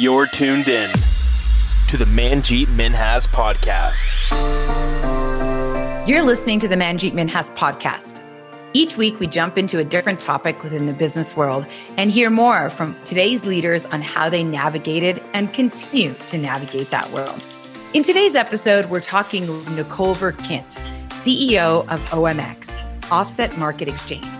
You're tuned in to the Manjeet Minhas podcast. You're listening to the Manjeet Minhas podcast. Each week, we jump into a different topic within the business world and hear more from today's leaders on how they navigated and continue to navigate that world. In today's episode, we're talking with Nicole Verkindt, CEO of OMX, Offset Market Exchange.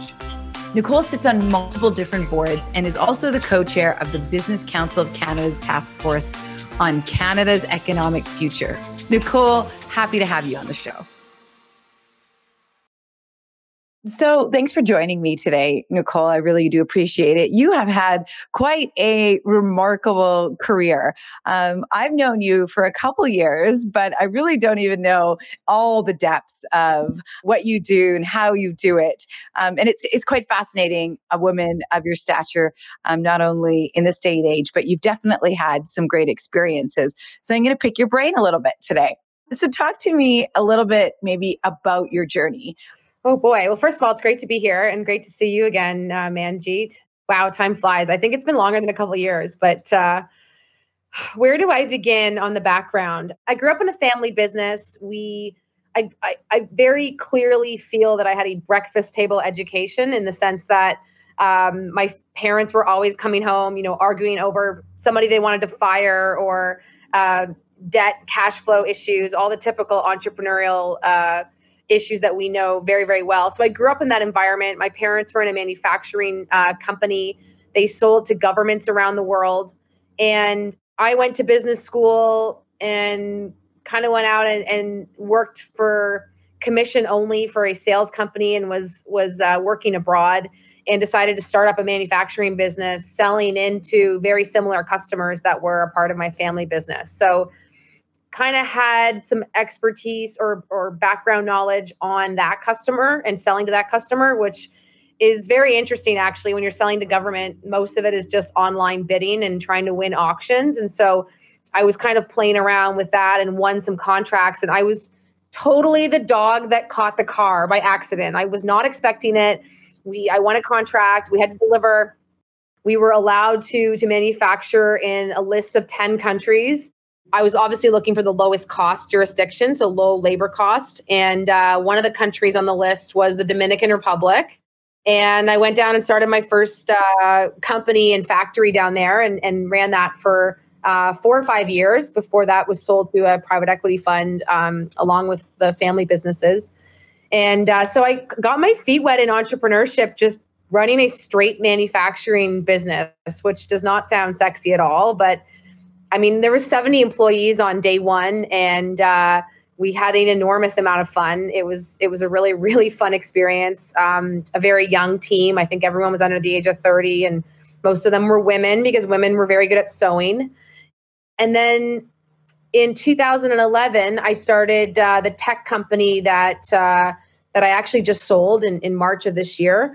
Nicole sits on multiple different boards and is also the co chair of the Business Council of Canada's task force on Canada's economic future. Nicole, happy to have you on the show. So, thanks for joining me today, Nicole. I really do appreciate it. You have had quite a remarkable career. Um, I've known you for a couple years, but I really don't even know all the depths of what you do and how you do it. Um, and it's it's quite fascinating. A woman of your stature, um, not only in this day and age, but you've definitely had some great experiences. So, I'm going to pick your brain a little bit today. So, talk to me a little bit, maybe about your journey. Oh boy. Well, first of all, it's great to be here and great to see you again, uh, Manjeet. Wow, time flies. I think it's been longer than a couple years, but uh, where do I begin on the background? I grew up in a family business. We, I, I, I very clearly feel that I had a breakfast table education in the sense that um, my parents were always coming home, you know, arguing over somebody they wanted to fire or uh, debt, cash flow issues, all the typical entrepreneurial uh, issues that we know very, very well. So I grew up in that environment. My parents were in a manufacturing uh, company, they sold to governments around the world. And I went to business school and kind of went out and, and, worked for commission only for a sales company and was was uh, working abroad and decided to start up a manufacturing business selling into very similar customers that were a part of my family business so kind of had some expertise or or background knowledge on that customer and selling to that customer which is very interesting actually when you're selling to government most of it is just online bidding and trying to win auctions. And so i was kind of playing around with that and won some contracts. And i was totally the dog that caught the car by accident. I was not expecting it. We i won a contract. We had to deliver. We were allowed to to manufacture in a list of 10 countries I was obviously looking for the lowest cost jurisdiction, so low labor cost. And uh, one of the countries on the list was the Dominican Republic. And I went down and started my first uh, company and factory down there and, and ran that for uh, four or five years before that was sold to a private equity fund um, along with the family businesses. And uh, so I got my feet wet in entrepreneurship just running a straight manufacturing business, which does not sound sexy at all, but I mean, there were 70 employees on day one, and uh, we had an enormous amount of fun. It was it was a really really fun experience. Um, a very young team. I think everyone was under the age of 30, and most of them were women because women were very good at sewing. And then in 2011, I started uh, the tech company that uh, that I actually just sold in, in March of this year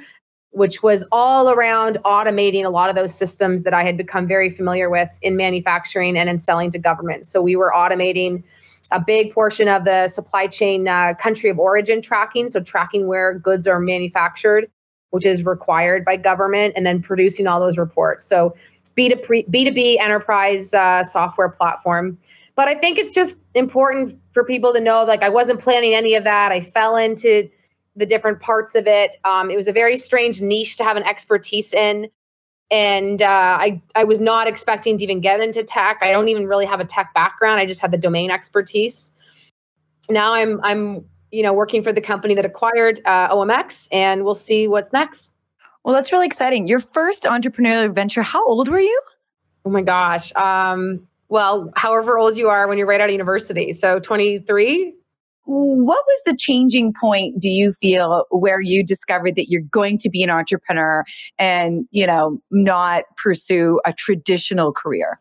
which was all around automating a lot of those systems that I had become very familiar with in manufacturing and in selling to government. So we were automating a big portion of the supply chain uh, country of origin tracking, so tracking where goods are manufactured, which is required by government, and then producing all those reports. So B2B, B2B enterprise uh, software platform. But I think it's just important for people to know like I wasn't planning any of that. I fell into the different parts of it. Um, it was a very strange niche to have an expertise in. And uh, I, I was not expecting to even get into tech. I don't even really have a tech background. I just had the domain expertise. Now I'm, I'm, you know, working for the company that acquired uh, OMX, and we'll see what's next. Well, that's really exciting. Your first entrepreneurial venture. How old were you? Oh my gosh. Um, well, however old you are when you're right out of university. So 23, what was the changing point do you feel where you discovered that you're going to be an entrepreneur and you know not pursue a traditional career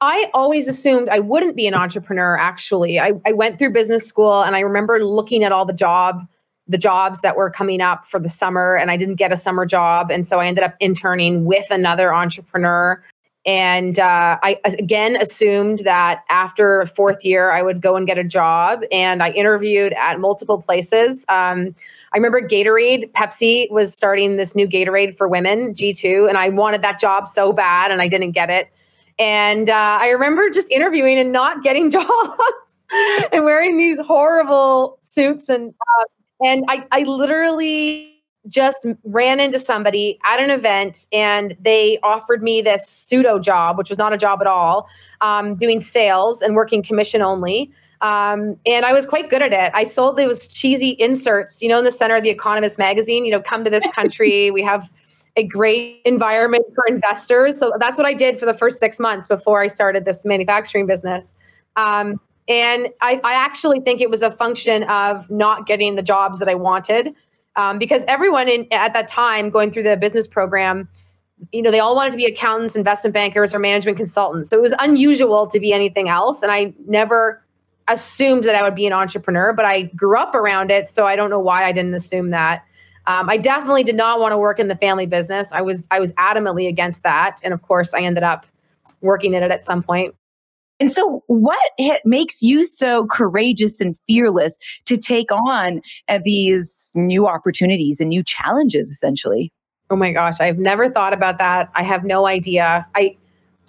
I always assumed I wouldn't be an entrepreneur. Actually, I, I went through business school, and I remember looking at all the job, the jobs that were coming up for the summer, and I didn't get a summer job, and so I ended up interning with another entrepreneur. And uh, I again assumed that after fourth year, I would go and get a job. And I interviewed at multiple places. Um, I remember Gatorade, Pepsi was starting this new Gatorade for women, G2, and I wanted that job so bad and I didn't get it. And uh, I remember just interviewing and not getting jobs and wearing these horrible suits. And uh, and I, I literally just ran into somebody at an event and they offered me this pseudo job, which was not a job at all, um, doing sales and working commission only. Um, and I was quite good at it. I sold those cheesy inserts, you know, in the center of the Economist magazine, you know, come to this country. we have a great environment for investors. So that's what I did for the first six months before I started this manufacturing business. Um, and I, I, actually think it was a function of not getting the jobs that I wanted um, because everyone in, at that time going through the business program, you know, they all wanted to be accountants, investment bankers, or management consultants. So it was unusual to be anything else. And I never assumed that I would be an entrepreneur, but I grew up around it. So I don't know why I didn't assume that. Um, I definitely did not want to work in the family business. I was I was adamantly against that, and of course, I ended up working in it at some point. And so, what makes you so courageous and fearless to take on uh, these new opportunities and new challenges, essentially? Oh my gosh, I've never thought about that. I have no idea. I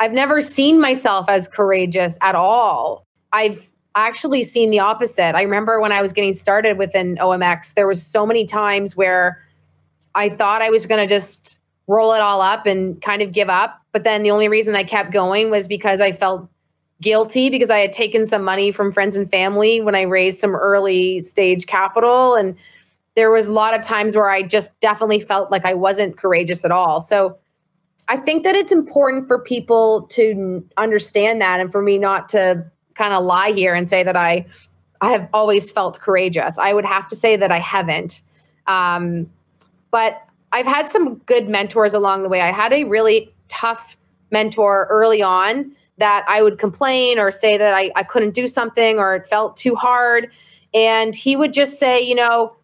I've never seen myself as courageous at all. I've actually seen the opposite. I remember when I was getting started within OMX, there was so many times where I thought I was going to just roll it all up and kind of give up. But then the only reason I kept going was because I felt guilty because I had taken some money from friends and family when I raised some early stage capital. And there was a lot of times where I just definitely felt like I wasn't courageous at all. So I think that it's important for people to understand that and for me not to kind of lie here and say that I I have always felt courageous. I would have to say that I haven't. Um, but I've had some good mentors along the way. I had a really tough mentor early on that I would complain or say that I, I couldn't do something or it felt too hard. And he would just say, you know,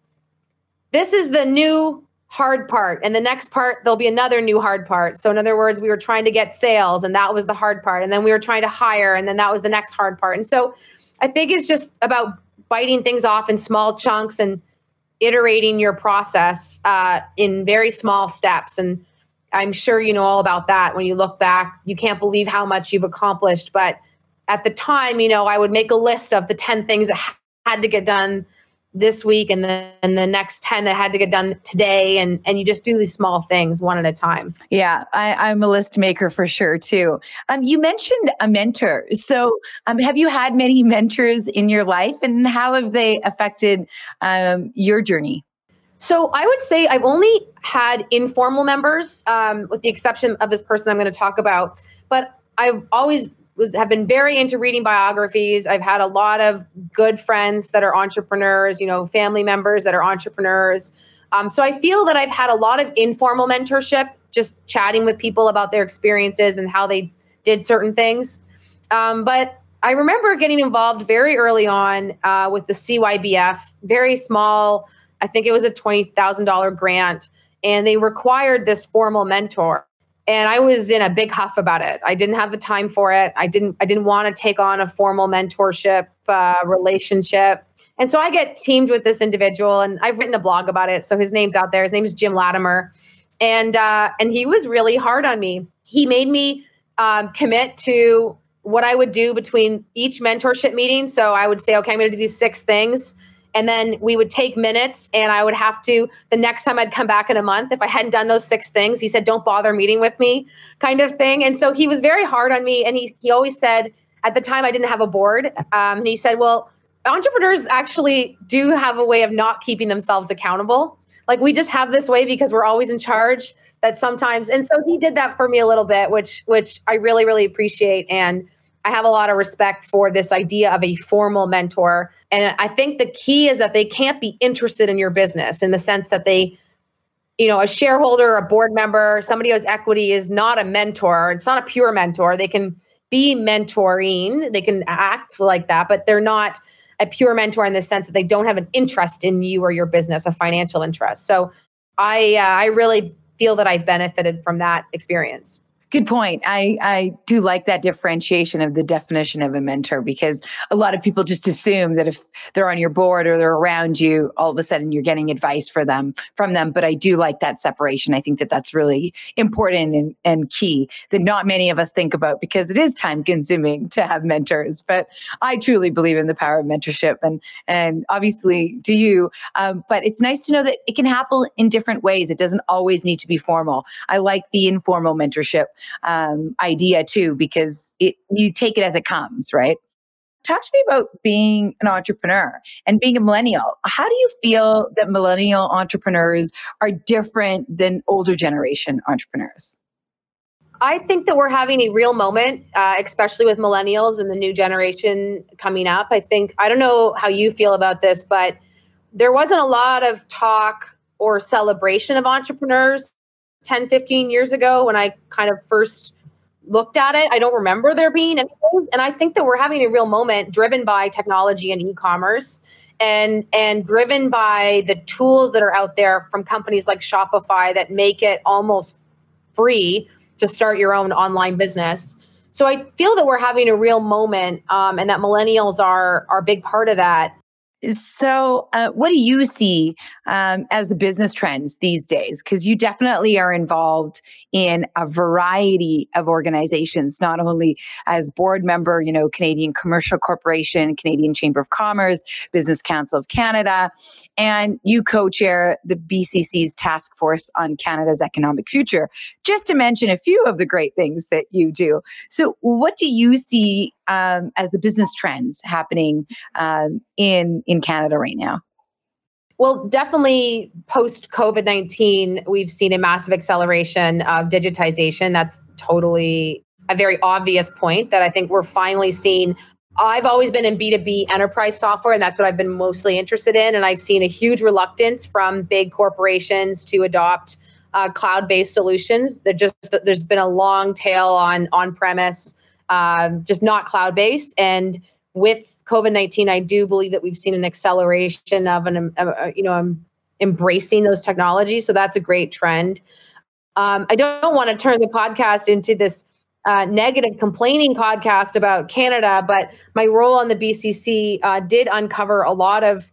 this is the new hard part. And the next part, there'll be another new hard part. So, in other words, we were trying to get sales and that was the hard part. And then we were trying to hire and then that was the next hard part. And so, I think it's just about biting things off in small chunks and iterating your process uh, in very small steps. And I'm sure you know all about that. When you look back, you can't believe how much you've accomplished. But at the time, you know, I would make a list of the 10 things that had to get done this week and then and the next 10 that had to get done today. And and you just do these small things one at a time. Yeah I, am a list maker for sure too. Um, you mentioned a mentor. So um, have you had many mentors in your life? And how have they affected um, your journey so I would say I've only had informal members, um, with the exception of this person I'm going to talk about. But I've always was have been very into reading biographies. I've had a lot of good friends that are entrepreneurs, you know, family members that are entrepreneurs. Um, so I feel that I've had a lot of informal mentorship, just chatting with people about their experiences and how they did certain things. Um, but I remember getting involved very early on uh, with the CYBF, very small I think it was a $20,000 grant, and they required this formal mentor. And I was in a big huff about it. I didn't have the time for it. I didn't. I didn't want to take on a formal mentorship uh, relationship. And so I get teamed with this individual, and I've written a blog about it. So his name's out there. His name is Jim Latimer, and uh, and he was really hard on me. He made me um, commit to what I would do between each mentorship meeting. So I would say, okay, I'm going to do these six things and then we would take minutes and i would have to the next time i'd come back in a month if i hadn't done those six things he said don't bother meeting with me kind of thing. And so he was very hard on me and he, he always said at the time i didn't have a board um, and he said well entrepreneurs actually do have a way of not keeping themselves accountable. Like we just have this way because we're always in charge that sometimes and so he did that for me a little bit which which i really really appreciate and I have a lot of respect for this idea of a formal mentor. And I think the key is that they can't be interested in your business in the sense that they, you know, a shareholder, a board member, somebody who has equity is not a mentor. It's not a pure mentor. They can be mentoring, they can act like that, but they're not a pure mentor in the sense that they don't have an interest in you or your business, a financial interest. So I, uh, I really feel that I benefited from that experience. Good point. I, I do like that differentiation of the definition of a mentor because a lot of people just assume that if they're on your board or they're around you, all of a sudden you're getting advice for them from them. But I do like that separation. I think that that's really important and, and key that not many of us think about because it is time consuming to have mentors. But I truly believe in the power of mentorship and, and obviously do you. Um, but it's nice to know that it can happen in different ways. It doesn't always need to be formal. I like the informal mentorship um, idea too, because it you take it as it comes, right? Talk to me about being an entrepreneur and being a millennial. How do you feel that millennial entrepreneurs are different than older generation entrepreneurs? I think that we're having a real moment, uh, especially with millennials and the new generation coming up. I think, I don't know how you feel about this, but there wasn't a lot of talk or celebration of entrepreneurs 10, 15 years ago when I kind of first looked at it. I don't remember there being any. And I think that we're having a real moment driven by technology and e-commerce and and driven by the tools that are out there from companies like Shopify that make it almost free to start your own online business. So I feel that we're having a real moment, um, and that millennials are are a big part of that. So, uh, what do you see um, as the business trends these days? Because you definitely are involved in a variety of organizations, not only as board member, you know, Canadian Commercial Corporation, Canadian Chamber of Commerce, Business Council of Canada, and you co-chair the BCC's Task Force on Canada's Economic Future, just to mention a few of the great things that you do. So, what do you see um, as the business trends happening um, in in Canada right now? Well, definitely post COVID 19, we've seen a massive acceleration of digitization. That's totally a very obvious point that I think we're finally seeing. I've always been in B2B enterprise software, and that's what I've been mostly interested in. And I've seen a huge reluctance from big corporations to adopt uh, cloud-based solutions. There just there's been a long tail on on-premise um, just not cloud based. And with COVID 19, I do believe that we've seen an acceleration of an, uh, you know, um, embracing those technologies. So that's a great trend. Um, I don't want to turn the podcast into this uh, negative complaining podcast about Canada, but my role on the BCC uh, did uncover a lot of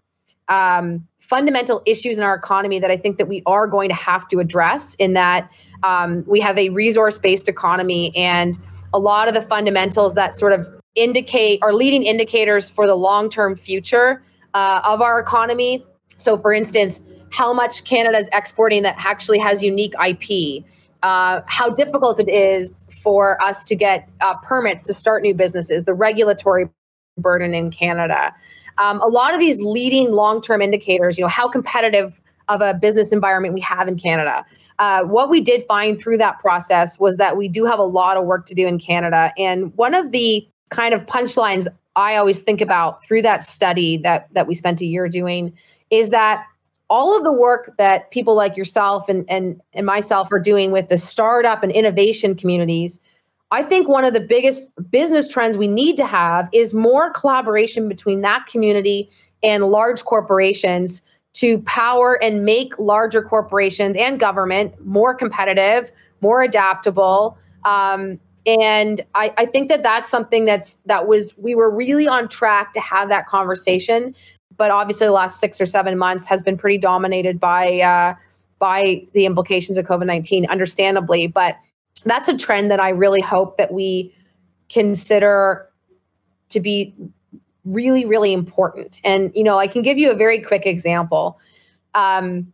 um, fundamental issues in our economy that I think that we are going to have to address. In that um, we have a resource-based economy, and a lot of the fundamentals that sort of indicate are leading indicators for the long term future uh, of our economy. So, for instance, how much Canada is exporting that actually has unique IP, uh, how difficult it is for us to get uh, permits to start new businesses, the regulatory burden in Canada. Um, a lot of these leading long term indicators, you know, how competitive of a business environment we have in Canada. Uh, what we did find through that process was that we do have a lot of work to do in Canada. And one of the kind of punchlines I always think about through that study that that we spent a year doing is that all of the work that people like yourself and and and myself are doing with the startup and innovation communities I think one of the biggest business trends we need to have is more collaboration between that community and large corporations to power and make larger corporations and government more competitive, more adaptable. Um, and I, I think that that's something that's that was we were really on track to have that conversation, but obviously the last six or seven months has been pretty dominated by uh, by the implications of COVID nineteen, understandably. But that's a trend that I really hope that we consider to be really, really important. And, you know, I can give you a very quick example. Um,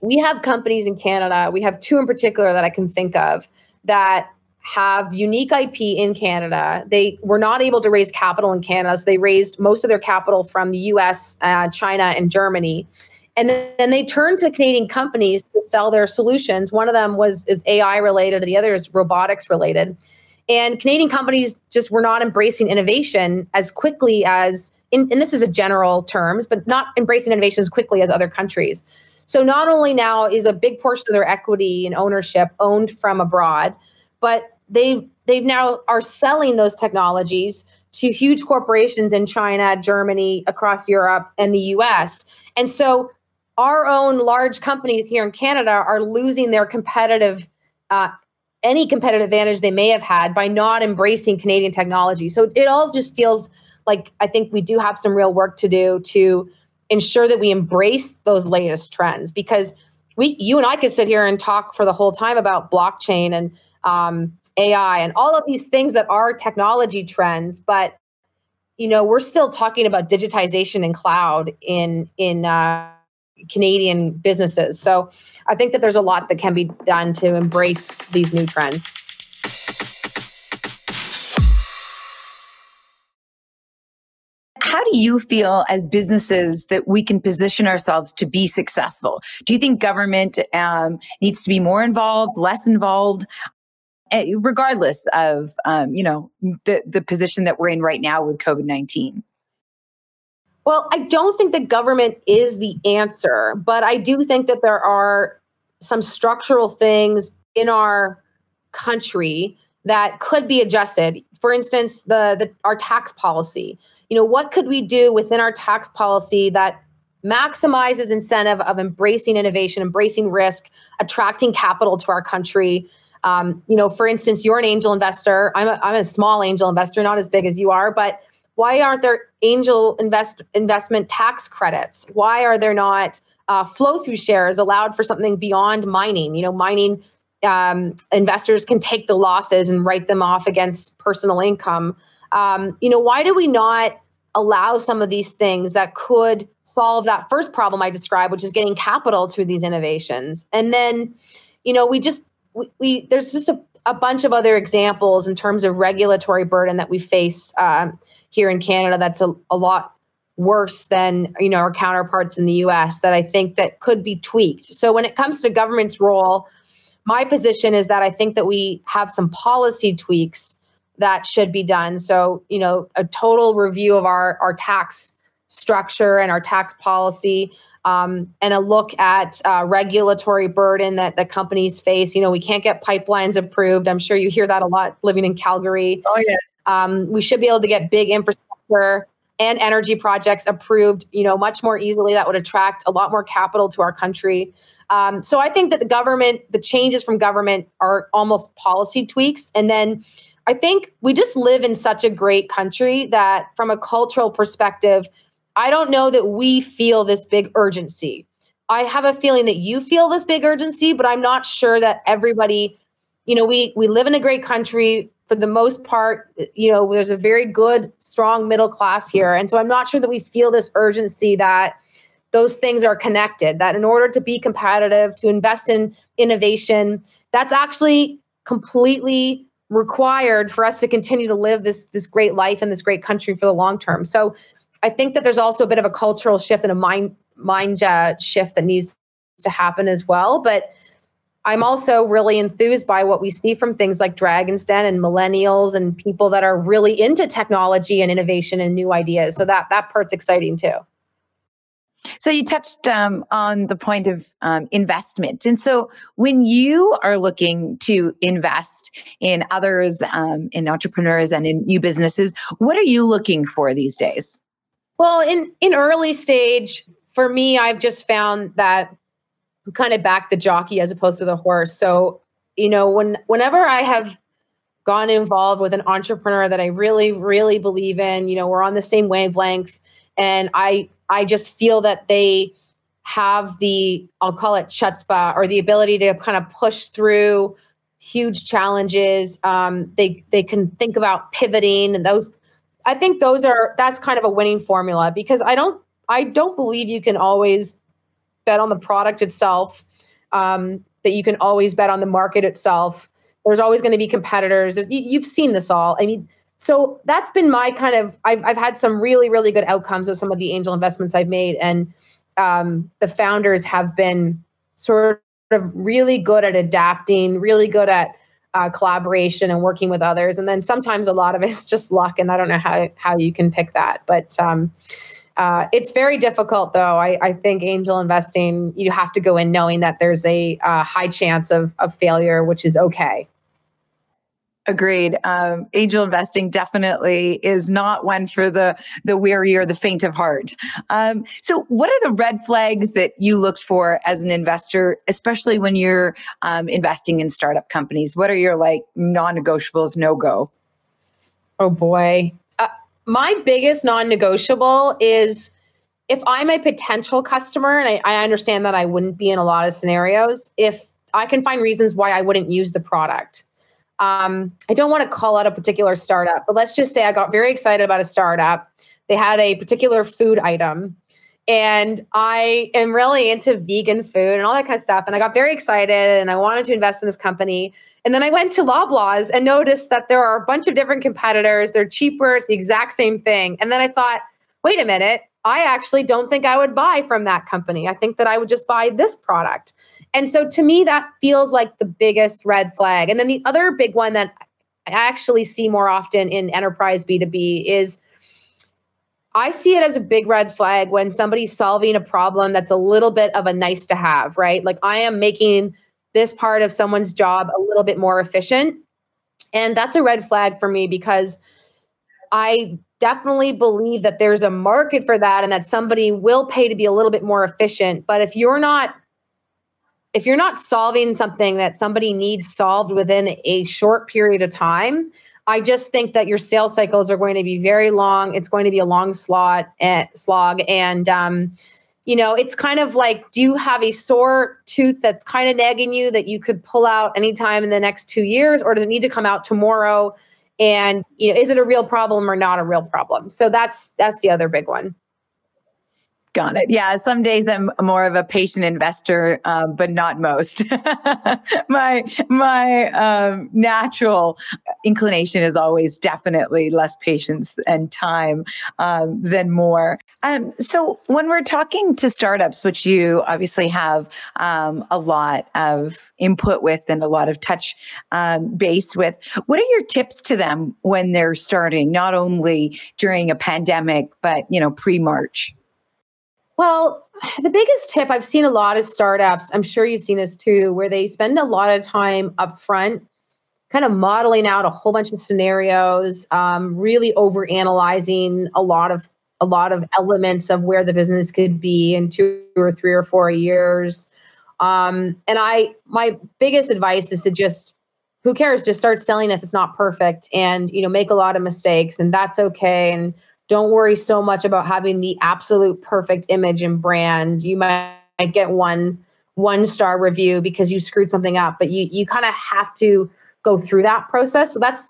we have companies in Canada, we have two in particular that I can think of that have unique IP in Canada. They were not able to raise capital in Canada, so they raised most of their capital from the US, uh, China, and Germany. And then, then, they turned to Canadian companies to sell their solutions. One of them was is AI related, the other is robotics related. And Canadian companies just were not embracing innovation as quickly as, in, and this is a general terms, but not embracing innovation as quickly as other countries. So not only now is a big portion of their equity and ownership owned from abroad, but they they've now are selling those technologies to huge corporations in China, Germany, across Europe, and the US. And so our own large companies here in Canada are losing their competitive uh, any competitive advantage they may have had by not embracing Canadian technology. So it all just feels like I think we do have some real work to do to ensure that we embrace those latest trends because we you and I could sit here and talk for the whole time about blockchain and um, AI and all of these things that are technology trends, but you know we're still talking about digitization and cloud in in uh, Canadian businesses. So I think that there's a lot that can be done to embrace these new trends. How do you feel as businesses that we can position ourselves to be successful? Do you think government um, needs to be more involved, less involved? Eh, regardless of um, you know the the position that we're in right now with COVID nineteen. Well, I don't think the government is the answer, but I do think that there are some structural things in our country that could be adjusted. For instance, the, the our tax policy. You know, what could we do within our tax policy that maximizes incentive of embracing innovation, embracing risk, attracting capital to our country? Um, you know, for instance, you're an angel investor. I'm a, I'm a small angel investor, not as big as you are, but why aren't there angel invest investment tax credits? Why are there not uh, flow through shares allowed for something beyond mining? You know, mining um, investors can take the losses and write them off against personal income. Um, you know, why do we not allow some of these things that could solve that first problem I described, which is getting capital to these innovations? And then, you know, we just we, we there's just a, a bunch of other examples in terms of regulatory burden that we face. Um, here in Canada that's a, a lot worse than you know our counterparts in the US that I think that could be tweaked. So when it comes to government's role, my position is that I think that we have some policy tweaks that should be done. So, you know, a total review of our our tax structure and our tax policy. Um, and a look at uh, regulatory burden that the companies face. You know, we can't get pipelines approved. I'm sure you hear that a lot living in Calgary. Oh, yes. Um, we should be able to get big infrastructure and energy projects approved, you know, much more easily. That would attract a lot more capital to our country. Um, so I think that the government, the changes from government are almost policy tweaks. And then I think we just live in such a great country that from a cultural perspective, I don't know that we feel this big urgency. I have a feeling that you feel this big urgency, but I'm not sure that everybody, you know, we we live in a great country for the most part, you know, there's a very good, strong middle class here. And so I'm not sure that we feel this urgency that those things are connected, that in order to be competitive, to invest in innovation, that's actually completely required for us to continue to live this this great life in this great country for the long term. So I think that there's also a bit of a cultural shift and a mind mind uh, shift that needs to happen as well. But I'm also really enthused by what we see from things like Dragon's Den and millennials and people that are really into technology and innovation and new ideas. So that that part's exciting too. So you touched um, on the point of um, investment, and so when you are looking to invest in others, um, in entrepreneurs, and in new businesses, what are you looking for these days? Well, in in early stage, for me, I've just found that kind of back the jockey as opposed to the horse. So, you know, when whenever I have gone involved with an entrepreneur that I really, really believe in, you know, we're on the same wavelength, and I I just feel that they have the I'll call it chutzpah or the ability to kind of push through huge challenges. Um, they they can think about pivoting and those I think those are that's kind of a winning formula because I don't I don't believe you can always bet on the product itself. Um, that you can always bet on the market itself. There's always going to be competitors. You, you've seen this all. I mean, so that's been my kind of. I've I've had some really really good outcomes with some of the angel investments I've made, and um, the founders have been sort of really good at adapting, really good at uh, collaboration and working with others. And then sometimes a lot of it's just luck, and I don't know how how you can pick that, but. Um, uh, it's very difficult, though. I, I, think angel investing, you have to go in knowing that there's a uh, high chance of, of failure, which is okay. Agreed. Um, angel investing definitely is not one for the the weary or the faint of heart. Um, so, what are the red flags that you looked for as an investor, especially when you're um, investing in startup companies? What are your like non-negotiables, no go? Oh boy, uh, my biggest non-negotiable is if I'm a potential customer, and I, I understand that I wouldn't be in a lot of scenarios. If I can find reasons why I wouldn't use the product um, I don't want to call out a particular startup, but let's just say I got very excited about a startup. They had a particular food item, and I am really into vegan food and all that kind of stuff. And I got very excited and I wanted to invest in this company. And then I went to Loblaws and noticed that there are a bunch of different competitors. They're cheaper, it's the exact same thing. And then I thought, wait a minute, I actually don't think I would buy from that company. I think that I would just buy this product. And so to me, that feels like the biggest red flag. And then the other big one that I actually see more often in enterprise B2B is I see it as a big red flag when somebody's solving a problem that's a little bit of a nice to have, right? Like I am making this part of someone's job a little bit more efficient. And that's a red flag for me because I definitely believe that there's a market for that and that somebody will pay to be a little bit more efficient. But if you're not if you're not solving something that somebody needs solved within a short period of time, I just think that your sales cycles are going to be very long. It's going to be a long slot and eh, slog. And um, you know, it's kind of like, do you have a sore tooth that's kind of nagging you that you could pull out anytime in the next two years, or does it need to come out tomorrow? And you know, is it a real problem or not a real problem? So that's that's the other big one. Got it. Yeah. Some days I'm more of a patient investor, um, but not most. my my um, natural inclination is always definitely less patience and time um, than more. Um, so when we're talking to startups, which you obviously have um, a lot of input with and a lot of touch um, base with, what are your tips to them when they're starting? Not only during a pandemic, but you know pre March. Well, the biggest tip I've seen a lot of startups, I'm sure you've seen this too, where they spend a lot of time up front kind of modeling out a whole bunch of scenarios, um, really over analyzing a lot of a lot of elements of where the business could be in two or three or four years. Um, and I my biggest advice is to just who cares, just start selling if it's not perfect and you know make a lot of mistakes and that's okay. And don't worry so much about having the absolute perfect image and brand. You might get one one star review because you screwed something up, but you you kind of have to go through that process. So that's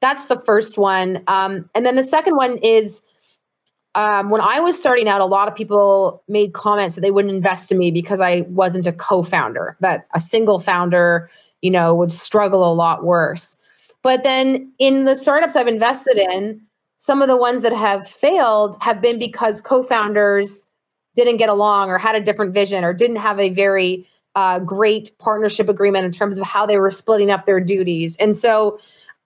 that's the first one. Um, and then the second one is um, when I was starting out, a lot of people made comments that they wouldn't invest in me because I wasn't a co-founder. That a single founder, you know, would struggle a lot worse. But then in the startups I've invested in, some of the ones that have failed have been because co-founders didn't get along or had a different vision or didn't have a very uh, great partnership agreement in terms of how they were splitting up their duties. And so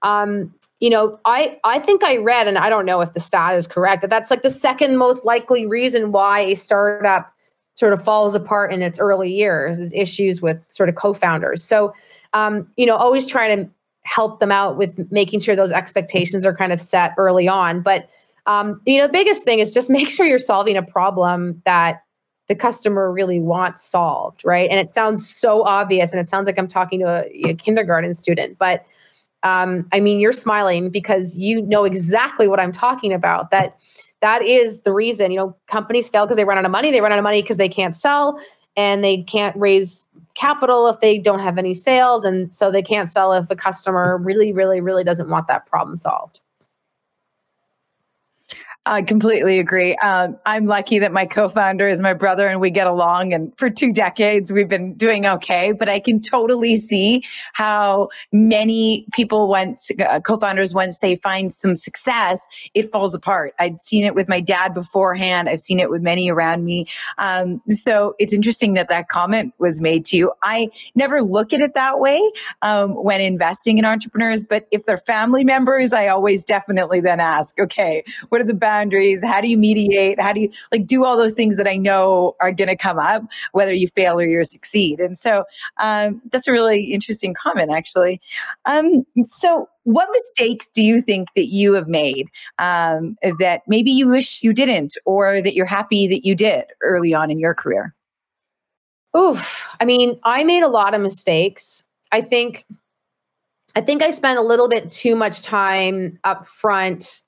um, you know i i think i read and i don't know if the stat is correct that that's like the second most likely reason why a startup sort of falls apart in its early years is issues with sort of co-founders. So um, you know always trying to help them out with making sure those expectations are kind of set early on. But um, you know, the biggest thing is just make sure you're solving a problem that the customer really wants solved, right? And it sounds so obvious, and it sounds like I'm talking to a, a kindergarten student, but um, I mean, you're smiling because you know exactly what I'm talking about. That that is the reason. You know, companies fail because they run out of money. They run out of money because they can't sell and they can't raise capital if they don't have any sales and so they can't sell if the customer really really really doesn't want that problem solved I completely agree. Um, I'm lucky that my co-founder is my brother and we get along. And for two decades, we've been doing okay. But I can totally see how many people once uh, co-founders once they find some success, it falls apart. I'd seen it with my dad beforehand. I've seen it with many around me. Um, so it's interesting that that comment was made to you. I never look at it that way um, when investing in entrepreneurs. But if they're family members, I always definitely then ask, okay, what are the bad boundaries? How do you mediate? How do you like do all those things that I know are going to come up, whether you fail or you succeed? And so um, that's a really interesting comment, actually. Um, so, what mistakes do you think that you have made um, that maybe you wish you didn't, or that you're happy that you did early on in your career? Oof. I mean, I made a lot of mistakes. I think I think I spent a little bit too much time up front,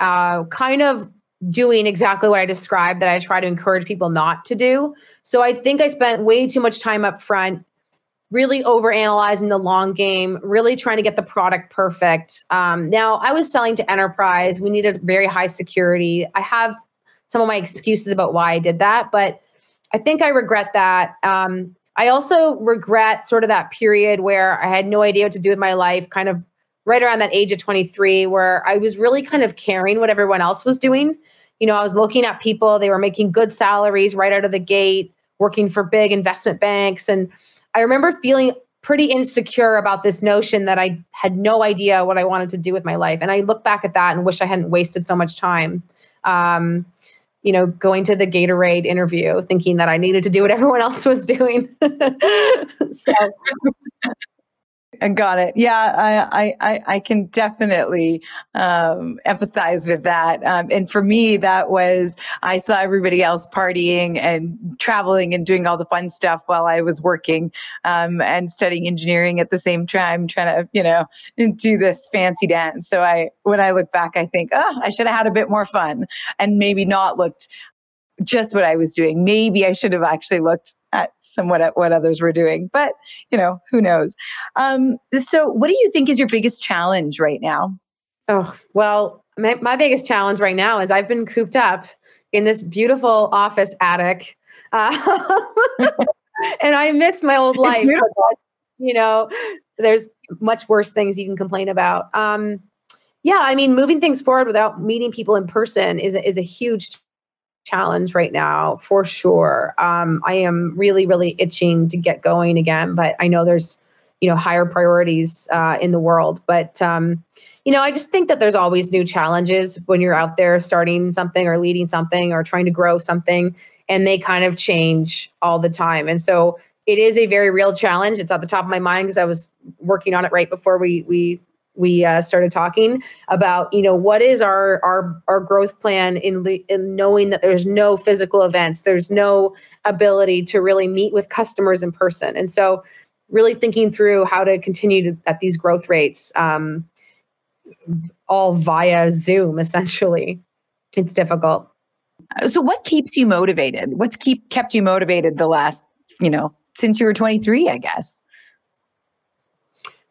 uh, kind of doing exactly what I described that I try to encourage people not to do. So I think I spent way too much time up front, really over analyzing the long game, really trying to get the product perfect. Um, now I was selling to enterprise. We needed very high security. I have some of my excuses about why I did that, but I think I regret that. Um, I also regret sort of that period where I had no idea what to do with my life, kind of right around that age of 23, where I was really kind of caring what everyone else was doing. You know, I was looking at people, they were making good salaries right out of the gate, working for big investment banks. And I remember feeling pretty insecure about this notion that I had no idea what I wanted to do with my life. And I look back at that and wish I hadn't wasted so much time. Um, you know, going to the Gatorade interview thinking that I needed to do what everyone else was doing. so got it. Yeah, I I I can definitely um, empathize with that. Um, and for me, that was I saw everybody else partying and traveling and doing all the fun stuff while I was working um, and studying engineering at the same time, trying to you know do this fancy dance. So I, when I look back, I think, oh, I should have had a bit more fun and maybe not looked just what I was doing. Maybe I should have actually looked at somewhat at what others were doing, but you know, who knows? Um, so, what do you think is your biggest challenge right now? Oh, well, my, my biggest challenge right now is I've been cooped up in this beautiful office attic. Uh, and I miss my old life. you know, there's much worse things you can complain about. Um, yeah, I mean, moving things forward without meeting people in person is is a huge challenge right now for sure. Um, I am really, really itching to get going again, but I know there's, you know, higher priorities uh, in the world. But, um, you know, I just think that there's always new challenges when you're out there starting something or leading something or trying to grow something, and they kind of change all the time. And so it is a very real challenge. It's at the top of my mind because I was working on it right before we we we uh, started talking about you know what is our our our growth plan in, in knowing that there's no physical events there's no ability to really meet with customers in person. And so really thinking through how to continue to, at these growth rates um, all via zoom essentially. It's difficult. So what keeps you motivated? What's keep kept you motivated the last you know since you were 23 i guess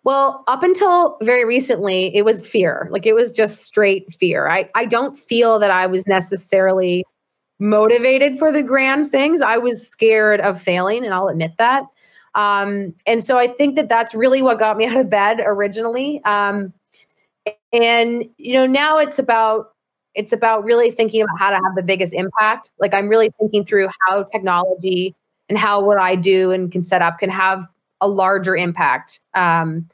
well, up until very recently, it was fear. Like it was just straight fear. I, I don't feel that I was necessarily motivated for the grand things. I was scared of failing, and I'll admit that. Um, and so I think that that's really what got me out of bed originally. Um, and you know, now it's about it's about really thinking about how to have the biggest impact. Like I'm really thinking through how technology and how what I do and can set up can have a larger impact. Um,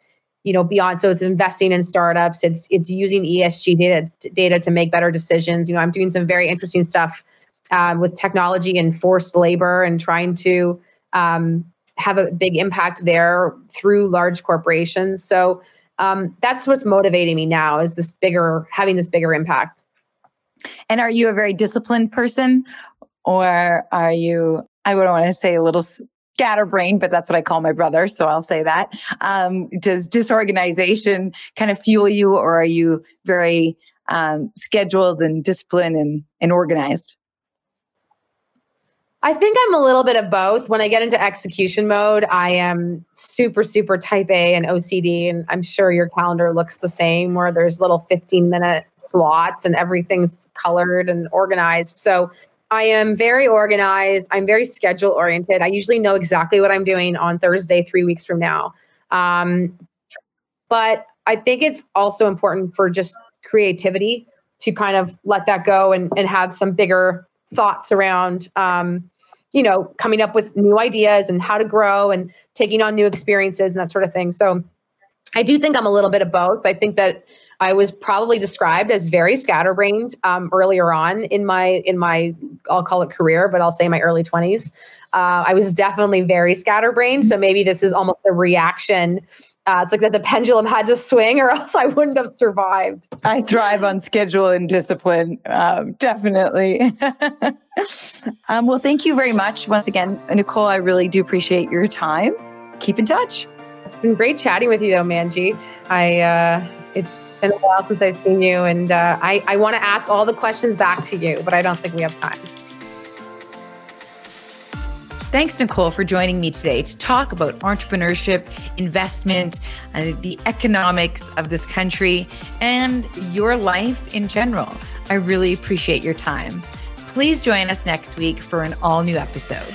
you know, beyond so it's investing in startups. It's it's using ESG data data to make better decisions. You know, I'm doing some very interesting stuff uh, with technology and forced labor and trying to um, have a big impact there through large corporations. So um, that's what's motivating me now is this bigger having this bigger impact. And are you a very disciplined person, or are you? I wouldn't want to say a little scatterbrain, but that's what I call my brother. So I'll say that. Um, does disorganization kind of fuel you, or are you very um, scheduled and disciplined and, and organized? I think I'm a little bit of both. When I get into execution mode, I am super, super type A and OCD. And I'm sure your calendar looks the same, where there's little 15 minute slots and everything's colored and organized. So I am very organized. I'm very schedule oriented. I usually know exactly what I'm doing on Thursday, three weeks from now. Um, but I think it's also important for just creativity to kind of let that go and, and have some bigger thoughts around, um, you know, coming up with new ideas and how to grow and taking on new experiences and that sort of thing. So I do think I'm a little bit of both. I think that I was probably described as very scatterbrained um, earlier on in my in my I'll call it career, but I'll say my early twenties. Uh, I was definitely very scatterbrained. So maybe this is almost a reaction. Uh, it's like that the pendulum had to swing, or else I wouldn't have survived. I thrive on schedule and discipline, um, definitely. um, well, thank you very much once again, Nicole. I really do appreciate your time. Keep in touch. It's been great chatting with you, though, Manjeet. I uh, it's been a while since I've seen you, and uh, I I want to ask all the questions back to you, but I don't think we have time. Thanks, Nicole, for joining me today to talk about entrepreneurship, investment, and the economics of this country and your life in general. I really appreciate your time. Please join us next week for an all new episode.